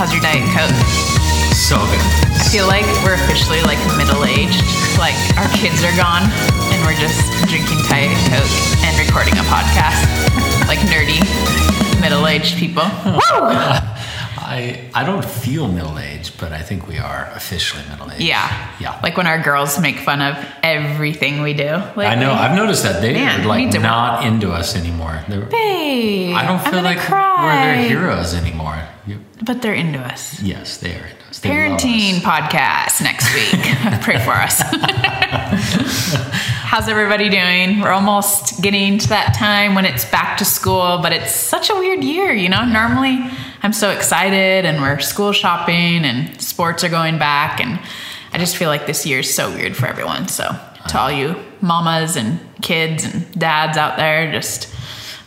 How's your Diet Coke? So good. I feel like we're officially like middle aged. Like our kids are gone and we're just drinking Diet Coke and recording a podcast. like nerdy middle aged people. Woo! I I don't feel middle aged, but I think we are officially middle aged. Yeah. Yeah. Like when our girls make fun of everything we do. Lately. I know. I've noticed that they Man, are like need to- not into us anymore. They're, Babe, I don't I'm feel like cry. we're their heroes anymore. But they're into us. yes, they are into us. They Parenting us. podcast next week. Pray for us. How's everybody doing? We're almost getting to that time when it's back to school, but it's such a weird year, you know? Normally I'm so excited and we're school shopping and sports are going back and I just feel like this year is so weird for everyone. So to all you mamas and kids and dads out there, just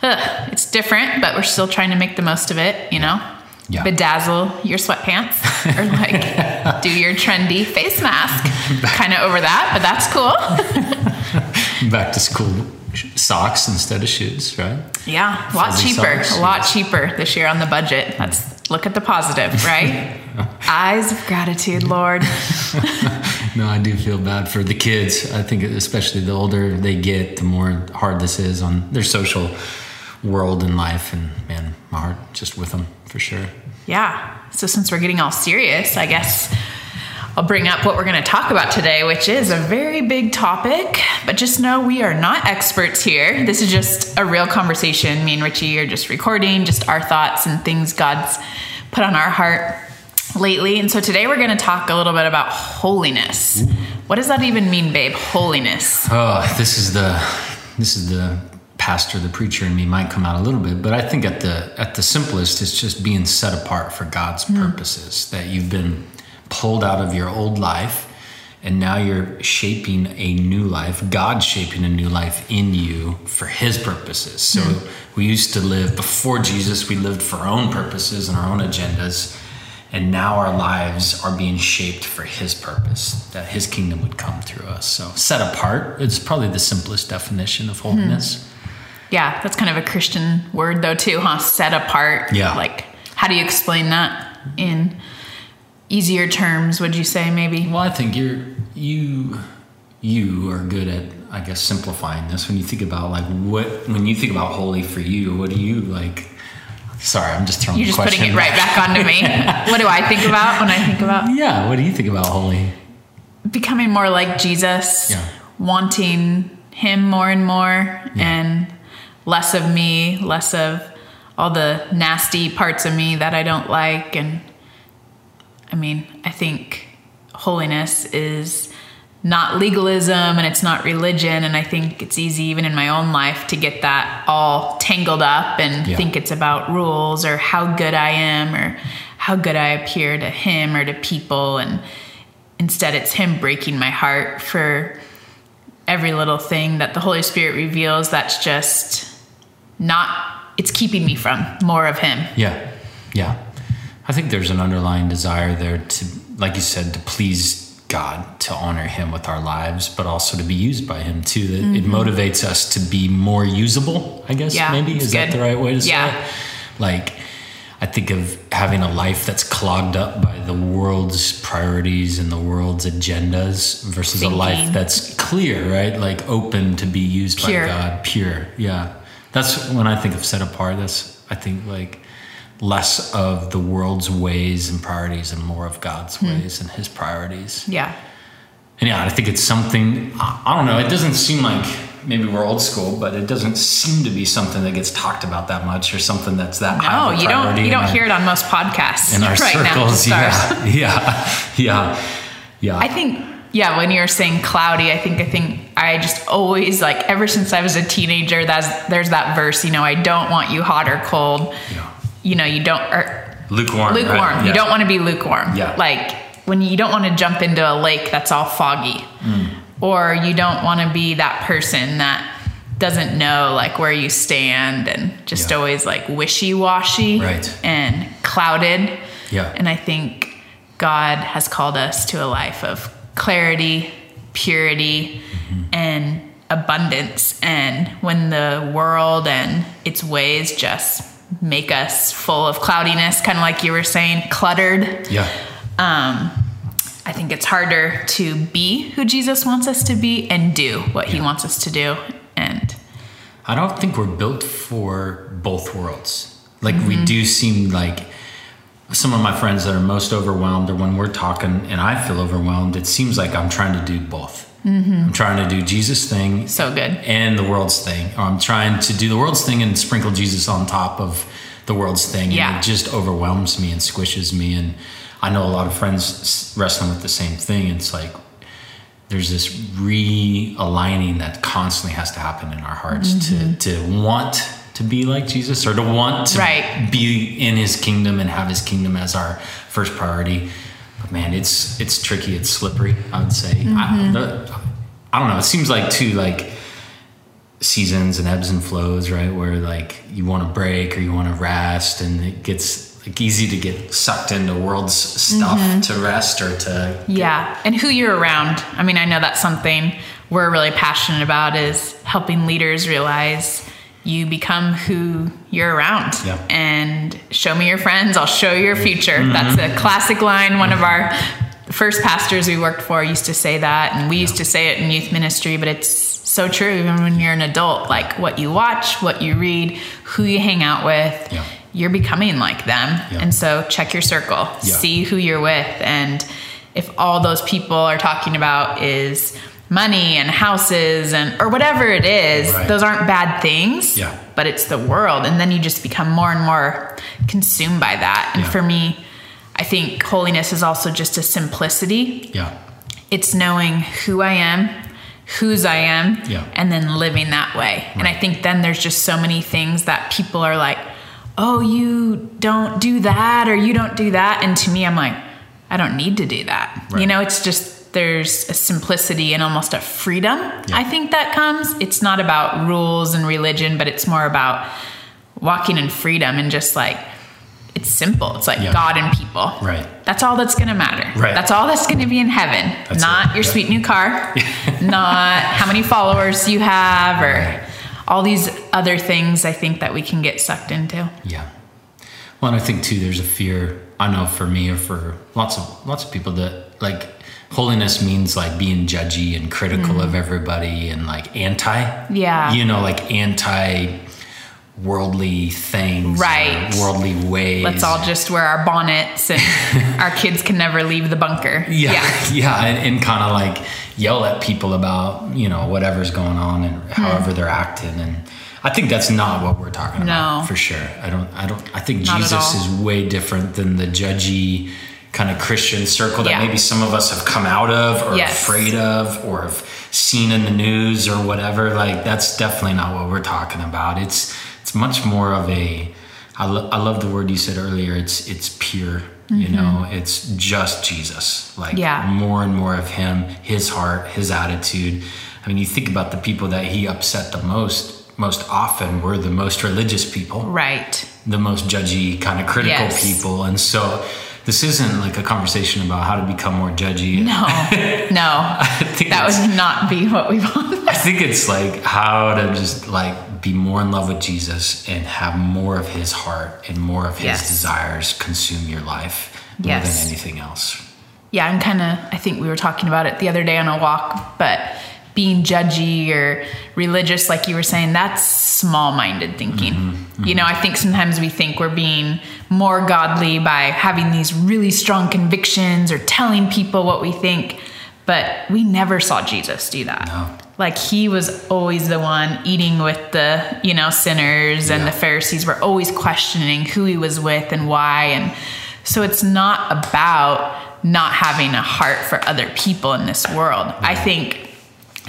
ugh, it's different, but we're still trying to make the most of it, you know? Yeah. Bedazzle your sweatpants or like do your trendy face mask. kind of over that, but that's cool. Back to school socks instead of shoes, right? Yeah, a lot Fuzzy cheaper. socks, A lot cheaper this year on the budget. Let's look at the positive, right? Eyes of gratitude, Lord. No, I do feel bad for the kids. I think especially the older they get, the more hard this is on their social world and life. And man, my heart just with them for sure. Yeah. So since we're getting all serious, I guess I'll bring up what we're going to talk about today, which is a very big topic. But just know we are not experts here. This is just a real conversation. Me and Richie are just recording, just our thoughts and things God's put on our heart lately. And so today we're going to talk a little bit about holiness. What does that even mean, babe? Holiness. Oh, this is the this is the pastor, the preacher in me might come out a little bit, but I think at the at the simplest, it's just being set apart for God's hmm. purposes. That you've been pulled out of your old life, and now you're shaping a new life. God's shaping a new life in you for His purposes. So hmm. we used to live before Jesus. We lived for our own purposes and our own agendas. And now our lives are being shaped for His purpose, that His kingdom would come through us. So, set apart, it's probably the simplest definition of hmm. holiness. Yeah, that's kind of a Christian word, though, too, huh? Set apart. Yeah. Like, how do you explain that in easier terms, would you say, maybe? Well, I think you're, you, you are good at, I guess, simplifying this. When you think about, like, what, when you think about holy for you, what do you, like, sorry, I'm just throwing You're just putting it right back onto me. what do I think about when I think about Yeah, what do you think about holy? becoming more like Jesus, Yeah. wanting Him more and more, and less of me, less of all the nasty parts of me that I don't like. And I mean, I think holiness is not legalism and it's not religion. And I think it's easy, even in my own life, to get that all tangled up and Yeah. think it's about rules or how good I am or how good I appear to Him or to people. And instead, it's Him breaking my heart for every little thing that the Holy Spirit reveals that's just not, it's keeping me from more of Him. Yeah, yeah. I think there's an underlying desire there to, like you said, to please God, to honor Him with our lives, but also to be used by Him too. That it motivates us to be more usable. I guess Mm-hmm. Yeah, maybe is that the right way to say Yeah. it? Like, I think of having a life that's clogged up by the world's priorities and the world's agendas versus a life that's clear, right? Like open to be used Pure. by God, pure. Yeah. That's when I think of set apart. That's, I think, like less of the world's ways and priorities and more of God's Hmm. ways and his priorities. Yeah. And yeah, I think it's something, I don't know, it doesn't seem like maybe we're old school, but it doesn't seem to be something that gets talked about that much or something that's that high No, you don't. You don't our- hear it on most podcasts in our right circles. Stars. Yeah, yeah, yeah, yeah. I think, yeah, when you're saying cloudy, I think I think I just always like ever since I was a teenager. That's there's that verse. You know, I don't want you hot or cold. Yeah. You know, you don't or lukewarm. lukewarm. right? You Yeah. don't want to be lukewarm. Yeah. Like when you don't want to jump into a lake that's all foggy, Mm. or you don't want to be that person that doesn't know like where you stand and just Yeah. always like wishy-washy Right. and clouded. Yeah. And I think God has called us to a life of clarity, purity, and abundance. And when the world and its ways just make us full of cloudiness, kind of like you were saying, cluttered. Yeah. Um, I think it's harder to be who Jesus wants us to be and do what he wants us to do. And I don't think we're built for both worlds. Like we Mm-hmm. do seem like some of my friends that are most overwhelmed or when we're talking and I feel overwhelmed, it seems like I'm trying to do both. Mm-hmm. I'm trying to do Jesus thing so good. and the world's thing. Or I'm trying to do the world's thing and sprinkle Jesus on top of the world's thing. Yeah. And it just overwhelms me and squishes me. And I know a lot of friends wrestling with the same thing. It's like there's this realigning that constantly has to happen in our hearts to, mm-hmm. to want to be like Jesus or to want to Right. be in his kingdom and have his kingdom as our first priority. But man, it's it's tricky. It's slippery. I would say. I, mm-hmm. the, I don't know. It seems like too like seasons and ebbs and flows, right? Where like you want to break or you want to rest, and it gets like easy to get sucked into world's stuff mm-hmm. to rest or to Yeah. And who you're around. I mean, I know that's something we're really passionate about is helping leaders realize you become who you're around. Yeah. And show me your friends, I'll show you your future. Mm-hmm. That's a classic line. One of our first pastors we worked for used to say that. And we used to say it in youth ministry, but it's so true even when you're an adult. Like what you watch, what you read, who you hang out with. Yeah. You're becoming like them. Yeah. And so check your circle. See who you're with. And if all those people are talking about is money and houses and or whatever it is, Right. those aren't bad things. Yeah. But it's the world. And then you just become more and more consumed by that. And Yeah. for me, I think holiness is also just a simplicity. yeah It's knowing who I am, whose I am, Yeah. and then living that way. And I think then there's just so many things that people are like, oh, you don't do that or you don't do that. And to me, I'm like, I don't need to do that. You know, it's just there's a simplicity and almost a freedom. Yeah. I think that comes. It's not about rules and religion, but it's more about walking in freedom and just like, it's simple. It's like Yeah. God and people. Right. That's all that's going to matter. Right. That's all that's going to be in heaven. That's not your sweet new car, not how many followers you have, or Right. all these other things I think that we can get sucked into. Yeah. Well, and I think too, there's a fear. I know for me or for lots of lots of people that like holiness means like being judgy and critical of mm. everybody and like anti. Yeah. You know, like anti worldly things, Right. worldly ways. Let's all just wear our bonnets and our kids can never leave the bunker. yeah, yeah, and, and kind of like yell at people about you know whatever's going on and hmm. however they're acting and. I think that's not what we're talking about No. for sure. I don't. I don't. I think Not Jesus is way different than the judgy kind of Christian circle that Yeah. maybe some of us have come out of or Yes. afraid of or have seen in the news or whatever. Like that's definitely not what we're talking about. It's it's much more of a. I, lo- I love the word you said earlier. It's it's pure. You know, it's just Jesus. Like Mm-hmm. Yeah. more and more of Him, His heart, His attitude. I mean, you think about the people that He upset the most. Most often, were the most religious people Right. the most judgy kind of critical Yes. people and so this isn't like a conversation about how to become more judgy No, no. I think that would not be what we want. I think it's like how to just like be more in love with Jesus and have more of his heart and more of his Yes. desires consume your life more Yes. than anything else Yeah, I'm kind of, I think we were talking about it the other day on a walk, but being judgy or religious, like you were saying, that's small minded thinking. Mm-hmm, mm-hmm. You know, I think sometimes we think we're being more godly by having these really strong convictions or telling people what we think, but we never saw Jesus do that. No. Like he was always the one eating with the, you know, sinners and the Pharisees were always questioning who he was with and why. And so it's not about not having a heart for other people in this world. I think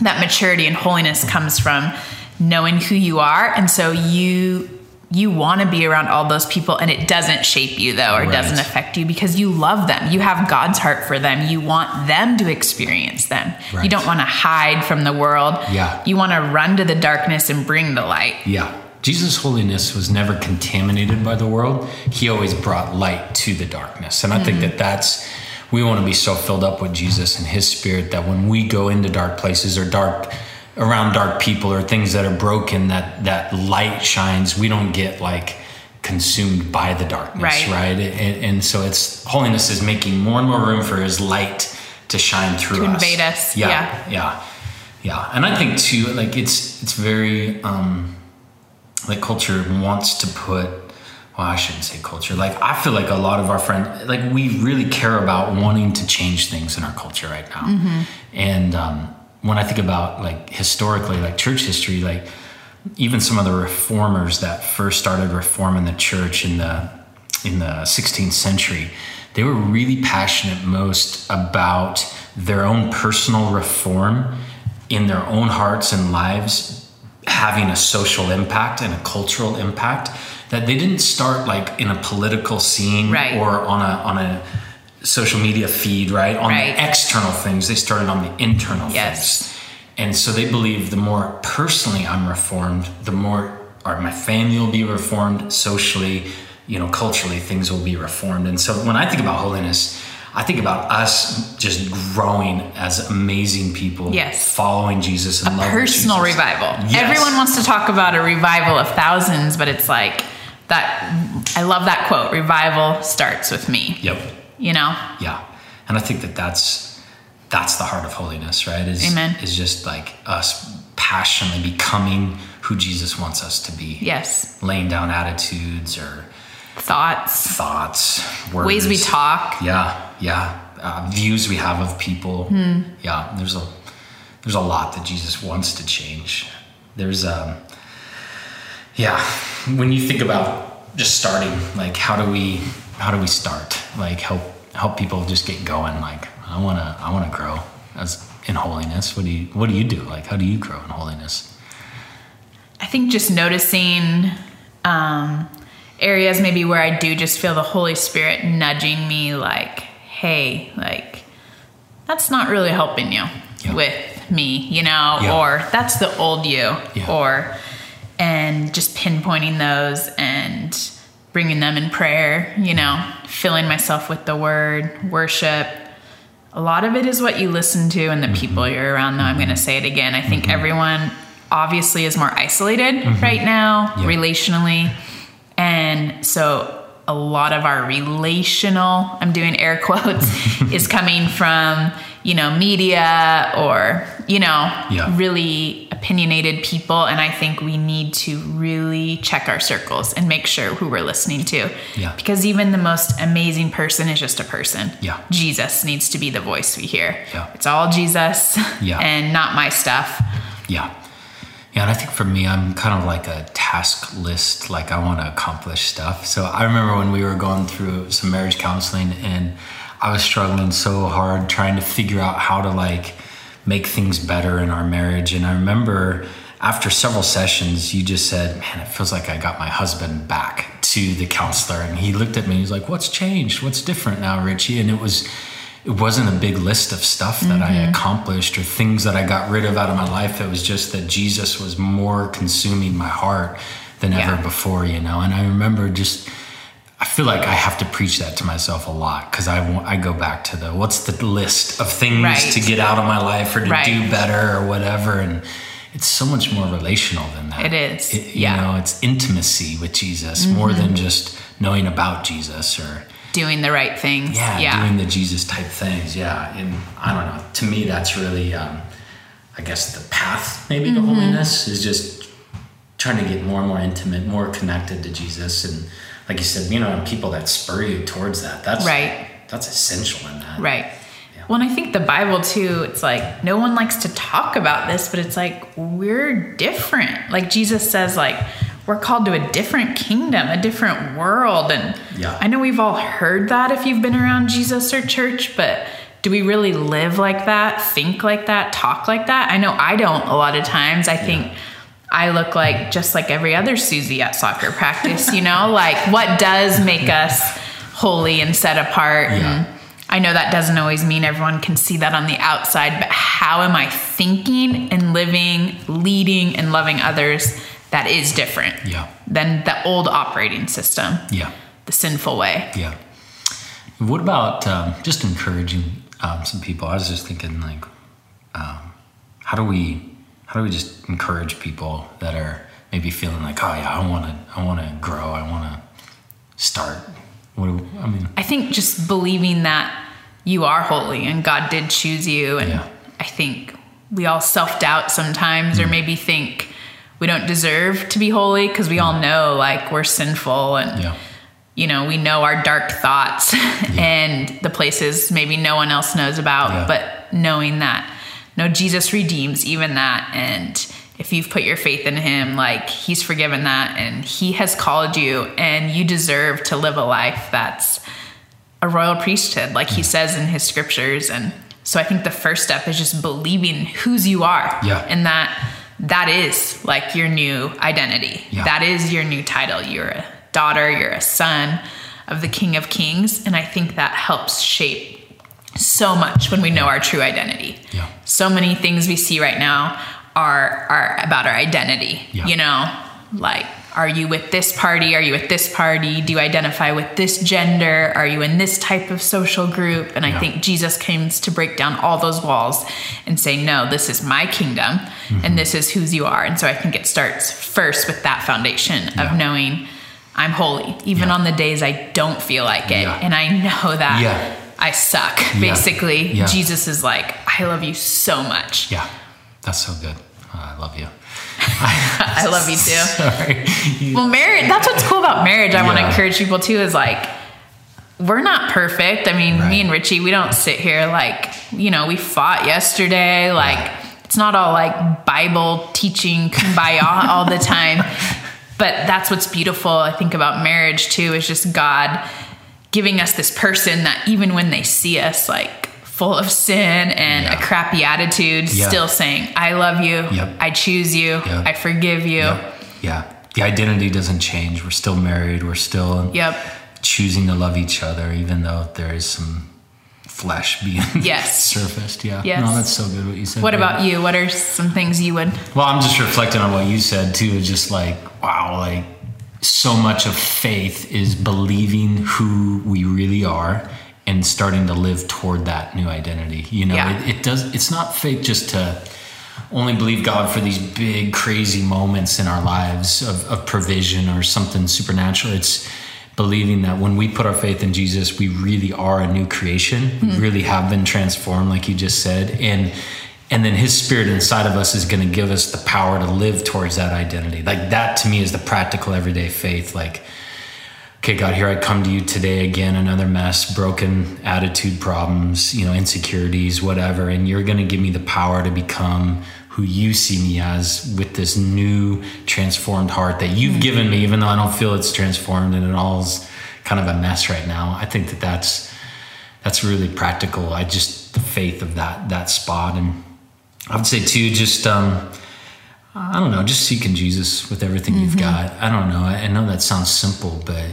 that maturity and holiness comes from knowing who you are. And so you you want to be around all those people and it doesn't shape you though or Right. doesn't affect you because you love them. You have God's heart for them. You want them to experience them. You don't want to hide from the world. Yeah. You want to run to the darkness and bring the light. yeah jesus holiness was never contaminated by the world he always brought light to the darkness and i think mm-hmm. that that's we want to be so filled up with jesus and his spirit that when we go into dark places or dark around dark people or things that are broken that that light shines we don't get like consumed by the darkness, Right. right? And, and so it's holiness is making more and more room for His light to shine through To us. invade us, Yeah, yeah. yeah, yeah. And I think too, like it's it's very um, like culture wants to put. Well, I shouldn't say culture. Like I feel like a lot of our friends, like we really care about wanting to change things in our culture right now. Mm-hmm. And um, when I think about like historically, like church history, like even some of the reformers that first started reforming the church in the in the 16th century they were really passionate most about their own personal reform in their own hearts and lives having a social impact and a cultural impact that they didn't start like in a political scene Right. or on a on a social media feed right on Right. the external things they started on the internal Yes. things and so they believe the more personally I'm reformed, the more or my family will be reformed socially, you know, culturally things will be reformed. And so when I think about holiness, I think about us just growing as amazing people, Yes. following Jesus and loving personal Jesus. revival. Yes. Everyone wants to talk about a revival of thousands, but it's like that. I love that quote revival starts with me. Yep. You know? Yeah, and I think that that's that's the heart of holiness, right? Is Amen. is just like us passionately becoming who Jesus wants us to be. Yes. Laying down attitudes or Thoughts, thoughts, words, ways we talk. Yeah, yeah. Uh, views we have of people. Hmm. Yeah, there's a there's a lot that Jesus wants to change. There's um, yeah. When you think about just starting, like how do we how do we start? Like help help people just get going. Like I wanna I wanna grow as in holiness. What do you what do you do? Like how do you grow in holiness? I think just noticing um, areas maybe where I do just feel the Holy Spirit nudging me, like, hey, like, that's not really helping you Yeah. with me, you know, Yeah. or that's the old you, Yeah. or, and just pinpointing those and bringing them in prayer, you know, filling myself with the word, worship. A lot of it is what you listen to and the mm-hmm. people you're around, though. I'm going to say it again. I think mm-hmm. everyone obviously is more isolated mm-hmm. right now, Yeah. relationally. And so a lot of our relational, I'm doing air quotes, is coming from, you know, media or, you know, Yeah. really opinionated people. And I think we need to really check our circles and make sure who we're listening to. Yeah. Because even the most amazing person is just a person. Yeah. Jesus needs to be the voice we hear. Yeah. It's all Jesus Yeah. and not my stuff. Yeah. Yeah, and I think for me, I'm kind of like a task list, like I want to accomplish stuff. So I remember when we were going through some marriage counseling and I was struggling so hard trying to figure out how to like make things better in our marriage. And I remember after several sessions, you just said, Man, it feels like I got my husband back to the counselor. And he looked at me, and he's like, What's changed? What's different now, Richie? And it was, it wasn't a big list of stuff that I mm-hmm. accomplished or things that I got rid of out of my life. It was just that Jesus was more consuming my heart than Yeah. ever before, you know. And I remember just, I feel like I have to preach that to myself a lot because I I go back to the what's the list of things Right. to get out of my life or to Right. do better or whatever, and it's so much more relational than that. It is, It- yeah. Know, it's intimacy with Jesus more than just knowing about Jesus or Doing the right things. yeah, Yeah. doing the Jesus type things. Yeah, and I don't know. To me, that's really, um, I guess, the path maybe Mm-hmm. to holiness is just trying to get more and more intimate, more connected to Jesus, and like you said, you know, people that spur you towards that. That's Right. That's essential in that. Right. Well, and I think the Bible too, it's like no one likes to talk about this, but it's like we're different. Like Jesus says, like we're called to a different kingdom, a different world. And Yeah. I know we've all heard that if you've been around Jesus or church, but do we really live like that, think like that, talk like that? I know I don't a lot of times. I think I look like just like every other Susie at soccer practice, you know? like what does make us holy and set apart? Yeah. And I know that doesn't always mean everyone can see that on the outside, but how am I thinking and living, leading, and loving others that is different Yeah. than the old operating system, Yeah. the sinful way? Yeah. What about um, just encouraging um, some people? I was just thinking, like, um, how do we how do we just encourage people that are maybe feeling like, oh yeah, I want to I want to grow, I want to start? What do, I mean, I think just believing that you are holy and God did choose you. And Yeah. I think we all self doubt sometimes, Mm. or maybe think we don't deserve to be holy because we all know like we're sinful and, yeah, you know, we know our dark thoughts and the places maybe no one else knows about, Yeah. but knowing that, no, Jesus redeems even that. And if you've put your faith in him, like he's forgiven that and he has called you and you deserve to live a life that's a royal priesthood, like he says in his scriptures. And so I think the first step is just believing whose you are. Yeah. And that that is like your new identity. Yeah. That is your new title. You're a daughter, you're a son of the King of Kings. And I think that helps shape so much when we know our true identity. Yeah. So many things we see right now are are about our identity. Yeah. You know, like are you with this party? Are you with this party? Do you identify with this gender? Are you in this type of social group? And I Yeah. think Jesus comes to break down all those walls and say, no, this is my kingdom Mm-hmm. and this is whose you are. And so I think it starts first with that foundation of knowing I'm holy, even Yeah. on the days I don't feel like it. Yeah. And I know that Yeah. I suck. Yeah. Basically, Yeah. Jesus is like, I love you so much. yeah. That's so good. Oh, I love you. I love you too. You- Well, marriage, that's what's cool about marriage. I want to encourage people too is like, we're not perfect. I mean, Right. me and Richie, we don't sit here like, you know, we fought yesterday. Like, it's not all like Bible teaching kumbaya all the time. But that's what's beautiful, I think, about marriage too, is just God giving us this person that even when they see us like full of sin and Yeah. a crappy attitude, Yeah. still saying, I love you, Yep. I choose you, Yep. I forgive you. Yep. Yeah. The identity doesn't change. We're still married. We're still Yep. choosing to love each other, even though there is some flesh being Yes. surfaced. Yeah. Yes. No, that's so good what you said. What babe. about you? What are some things you would? Well, I'm just reflecting on what you said too. It's just like, wow, like so much of faith is believing who we really are and starting to live toward that new identity. You know, Yeah. it, it does, it's not faith just to only believe God for these big, crazy moments in our lives of, of provision or something supernatural. It's believing that when we put our faith in Jesus, we really are a new creation. We mm-hmm. really have been transformed, like you just said. And and then his spirit inside of us is going to give us the power to live towards that identity. Like that to me is the practical everyday faith. Like, okay, God, here I come to you today again, another mess, broken attitude problems, you know, insecurities, whatever. And you're going to give me the power to become who you see me as with this new transformed heart that you've mm-hmm. given me, even though I don't feel it's transformed and it all's kind of a mess right now. I think that that's, that's really practical. I just, the faith of that, that spot. And I would say too, just, um, I don't know, just seeking Jesus with everything you've got. I don't know. I, I know that sounds simple, but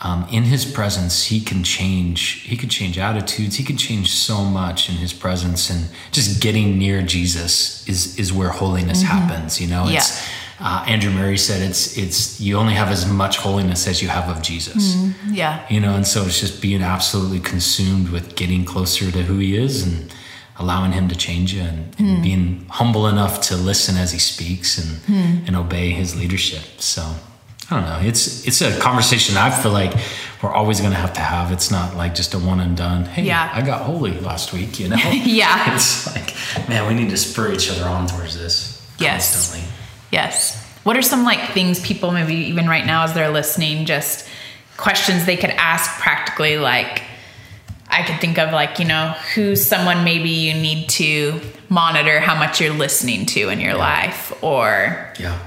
um, in His presence, He can change. He could change attitudes. He could change so much in His presence, and just getting near Jesus is is where holiness happens. You know, it's. Uh, Andrew Murray said it's it's you only have as much holiness as you have of Jesus. Yeah. You know, and so it's just being absolutely consumed with getting closer to who he is and allowing him to change you and, and hmm. being humble enough to listen as he speaks and hmm. and obey his leadership. So I don't know. It's it's a conversation I feel like we're always gonna have to have. It's not like just a one and done. Hey, Yeah. I got holy last week, you know? Yeah. It's like, man, we need to spur each other on towards this Yes. constantly. Yes. What are some like things people maybe even right now as they're listening, just questions they could ask practically? Like, I could think of like, you know, who's someone maybe you need to monitor how much you're listening to in your life or Yeah.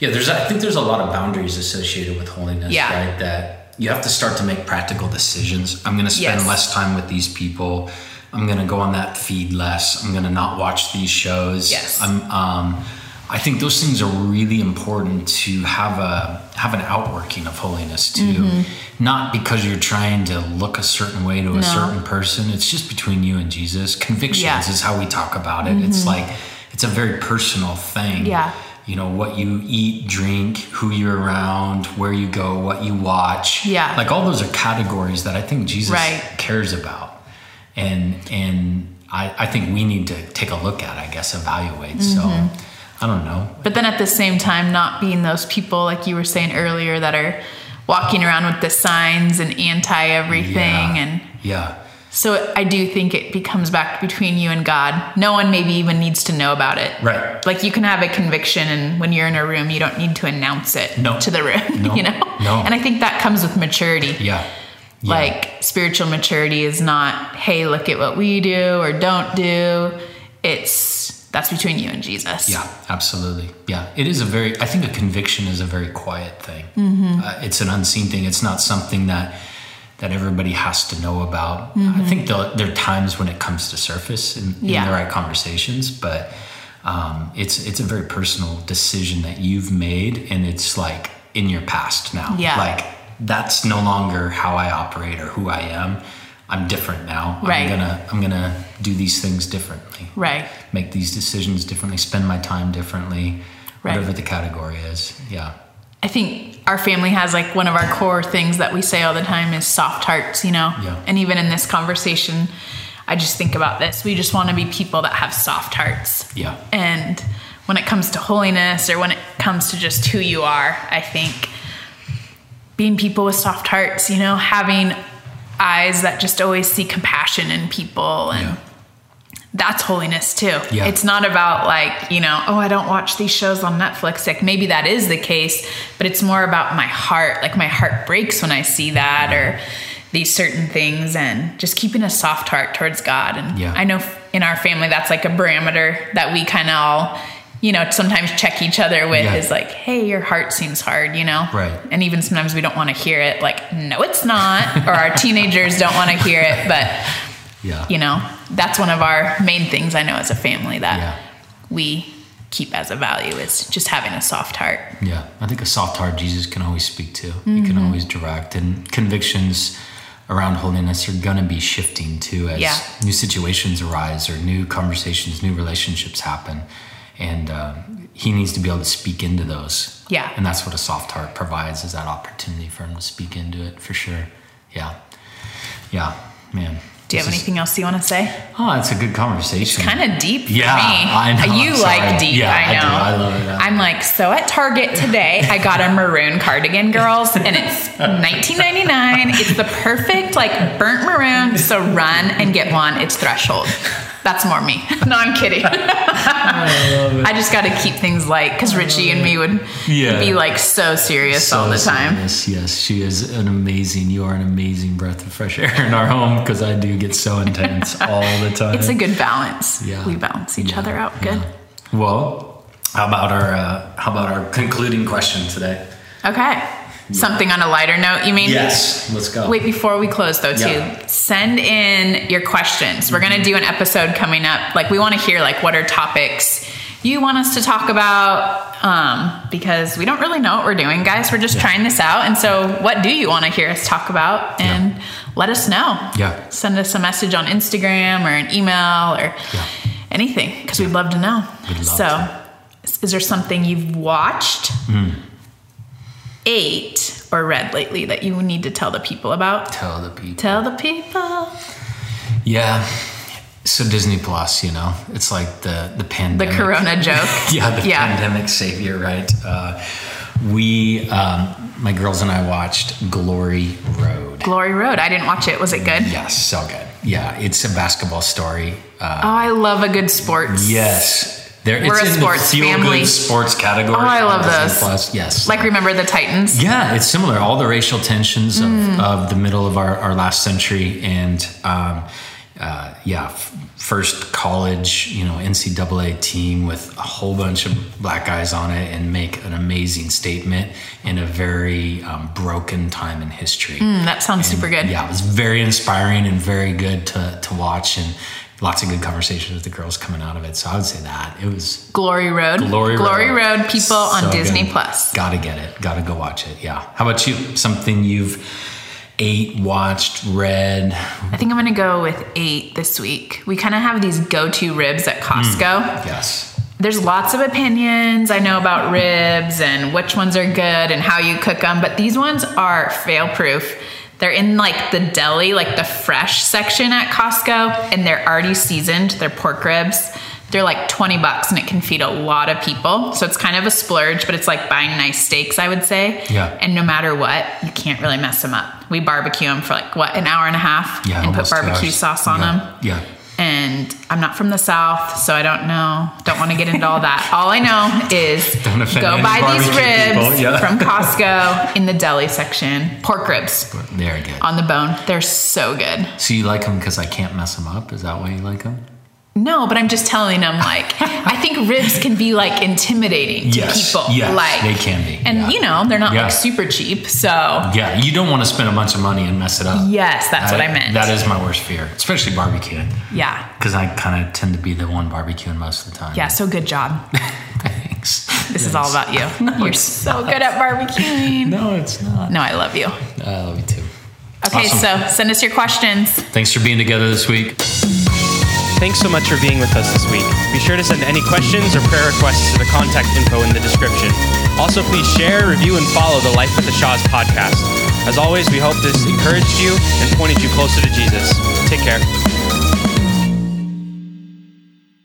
Yeah, there's I think there's a lot of boundaries associated with holiness, Yeah. right? That you have to start to make practical decisions. I'm going to spend Yes. less time with these people. I'm going to go on that feed less. I'm going to not watch these shows. Yes. I'm um I think those things are really important to have a have an outworking of holiness too. Not because you're trying to look a certain way to a Mm-hmm. No. certain person. It's just between you and Jesus. Convictions Yeah. Mm-hmm. is how we talk about it. It's like it's a very personal thing Yeah. you know what you eat drink who you're around where you go what you watch Yeah. like all those are categories that i think jesus Right. cares about and and I, I think we need to take a look at i guess evaluate so Mm-hmm. I don't know but then at the same time not being those people like you were saying earlier that are walking around with the signs and anti everything Yeah. and Yeah. so I do think it becomes back between you and God. No one maybe even needs to know about it. Right. Like you can have a conviction and when you're in a room you don't need to announce it No. to the room, No. you know? No. And I think that comes with maturity. Yeah. Yeah. Like spiritual maturity is not, hey, look at what we do or don't do. It's that's between you and Jesus. Yeah, absolutely. Yeah, it is a very. I think a conviction is a very quiet thing. Mm-hmm. Uh, it's an unseen thing. It's not something that that everybody has to know about. Mm-hmm. I think there are times when it comes to surface in, in Yeah. the right conversations, but um, it's it's a very personal decision that you've made, and it's like in your past now. Yeah. like that's no longer how I operate or who I am. I'm different now. Right. I'm gonna I'm gonna do these things differently Right. make these decisions differently, spend my time differently, Right. whatever the category is. Yeah. I think our family has like one of our core things that we say all the time is soft hearts, you know? Yeah. And even in this conversation, I just think about this. We just want to be people that have soft hearts. Yeah. And when it comes to holiness or when it comes to just who you are, I think being people with soft hearts, you know, having eyes that just always see compassion in people and Yeah. that's holiness too. Yeah. It's not about like, you know, oh, I don't watch these shows on Netflix. Like maybe that is the case, but it's more about my heart. Like my heart breaks when I see that or these certain things and just keeping a soft heart towards God. And Yeah. I know in our family that's like a barometer that we kind of all, you know, sometimes check each other with Yeah. is like, hey, your heart seems hard, you know? Right. And even sometimes we don't want to hear it, like, no, it's not. or our teenagers don't want to hear it, but Yeah. you know that's one of our main things i know as a family that Yeah. we keep as a value is just having a soft heart Yeah. I think a soft heart Jesus can always speak to. He Mm-hmm. can always direct. And convictions around holiness are going to be shifting too as Yeah. new situations arise or new conversations, new relationships happen. And uh, he needs to be able to speak into those. Yeah. And that's what a soft heart provides is that opportunity for him to speak into it for sure. Yeah. Yeah. Man. do you have anything else you want to say Oh, it's a good conversation. kind of deep for Yeah, me I know. you like deep Yeah, i I know I love it. i'm like so at target today i got a maroon cardigan girls and it's 19.99 it's the perfect like burnt maroon so run and get one it's threshold that's more me no i'm kidding I I just got to keep things light because Richie and me would Yeah. be like so serious all the time. serious. Yes, she is an amazing. You are an amazing breath of fresh air in our home because I do get so intense all the time. It's a good balance. Yeah. We balance each Yeah, other out good. yeah. Well, how about our uh, how about our concluding question today? Okay. Something on a lighter note, you mean? Yes, let's go. Wait, before we close though, too, Yeah. send in your questions. We're gonna do an episode coming up. Like we want to hear like what are topics you want us to talk about, um, because we don't really know what we're doing, guys. We're just Yeah. trying this out. And so, what do you want to hear us talk about? And let us know. Yeah. Send us a message on Instagram or an email or Yeah. anything, because we'd love to know. Love so, to. is- there something you've watched? Hmm. Ate or read lately that you need to tell the people about? Tell the people. Tell the people. Yeah. So Disney Plus, you know, it's like the the pandemic. The. Corona joke. yeah, the Yeah. pandemic savior, right? Uh, we, um, my girls and I watched Glory Road. Glory Road. I didn't watch it. Was it good? Yes, so good. Yeah, it's a basketball story. Uh, Oh, I love a good sports. yes, there. We're it's a in sports the feel family. good sports category. Oh, I love this. Plus. Yes, Like remember the Titans? yeah, it's similar. All the racial tensions Mm. of, of the middle of our, our last century, and um, uh, yeah, f- first college, you know, NCAA team with a whole bunch of black guys on it, and make an amazing statement in a very um, broken time in history. Mm, that sounds super good. Yeah, it was very inspiring and very good to to watch, and lots of good conversations with the girls coming out of it. So I would say that it was Glory Road. Glory, Glory Road. people on Disney good. Plus. Gotta get it. Gotta go watch it. Yeah. How about you? Something you've ate, watched, read? I think I'm gonna go with ate this week. We kind of have these go-to ribs at hmm. Costco. Yes. there's lots of opinions I know about ribs and which ones are good and how you cook them, but these ones are fail proof. They're in like the deli, like the fresh section at Costco, and they're already seasoned. They're pork ribs. They're like 20 bucks and it can feed a lot of people. So it's kind of a splurge, but it's like buying nice steaks, I would say. Yeah. And no matter what, you can't really mess them up. We barbecue them for like what, an hour and a half Yeah, and put barbecue sauce on Yeah, them. Yeah. And I'm not from the South, so I don't know. Don't want to get into all that. All I know is go buy these ribs yeah. from Costco in the deli section. Pork ribs They're good. on the bone. They're so good. So you like them because I can't mess them up? Is that why you like them? No, but I'm just telling them like I think ribs can be like intimidating to Yes, people. yes, like they can be, And yeah. you know, they're not Yeah. like super cheap. So Yeah, you don't want to spend a bunch of money and mess it up. yes, that's what I meant. That is my worst fear, especially barbecuing, yeah. because I kind of tend to be the one barbecuing most of the time. Yeah, so good job. Thanks. This is all about you. You're so good at barbecuing. No, it's not. No, I love you. I love you too. Okay, Awesome. so send us your questions. Thanks for being together this week. Thanks so much for being with us this week. Be sure to send any questions or prayer requests to the contact info in the description. Also, please share, review, and follow the Life with the Shaws podcast. As always, we hope this encouraged you and pointed you closer to Jesus. Take care.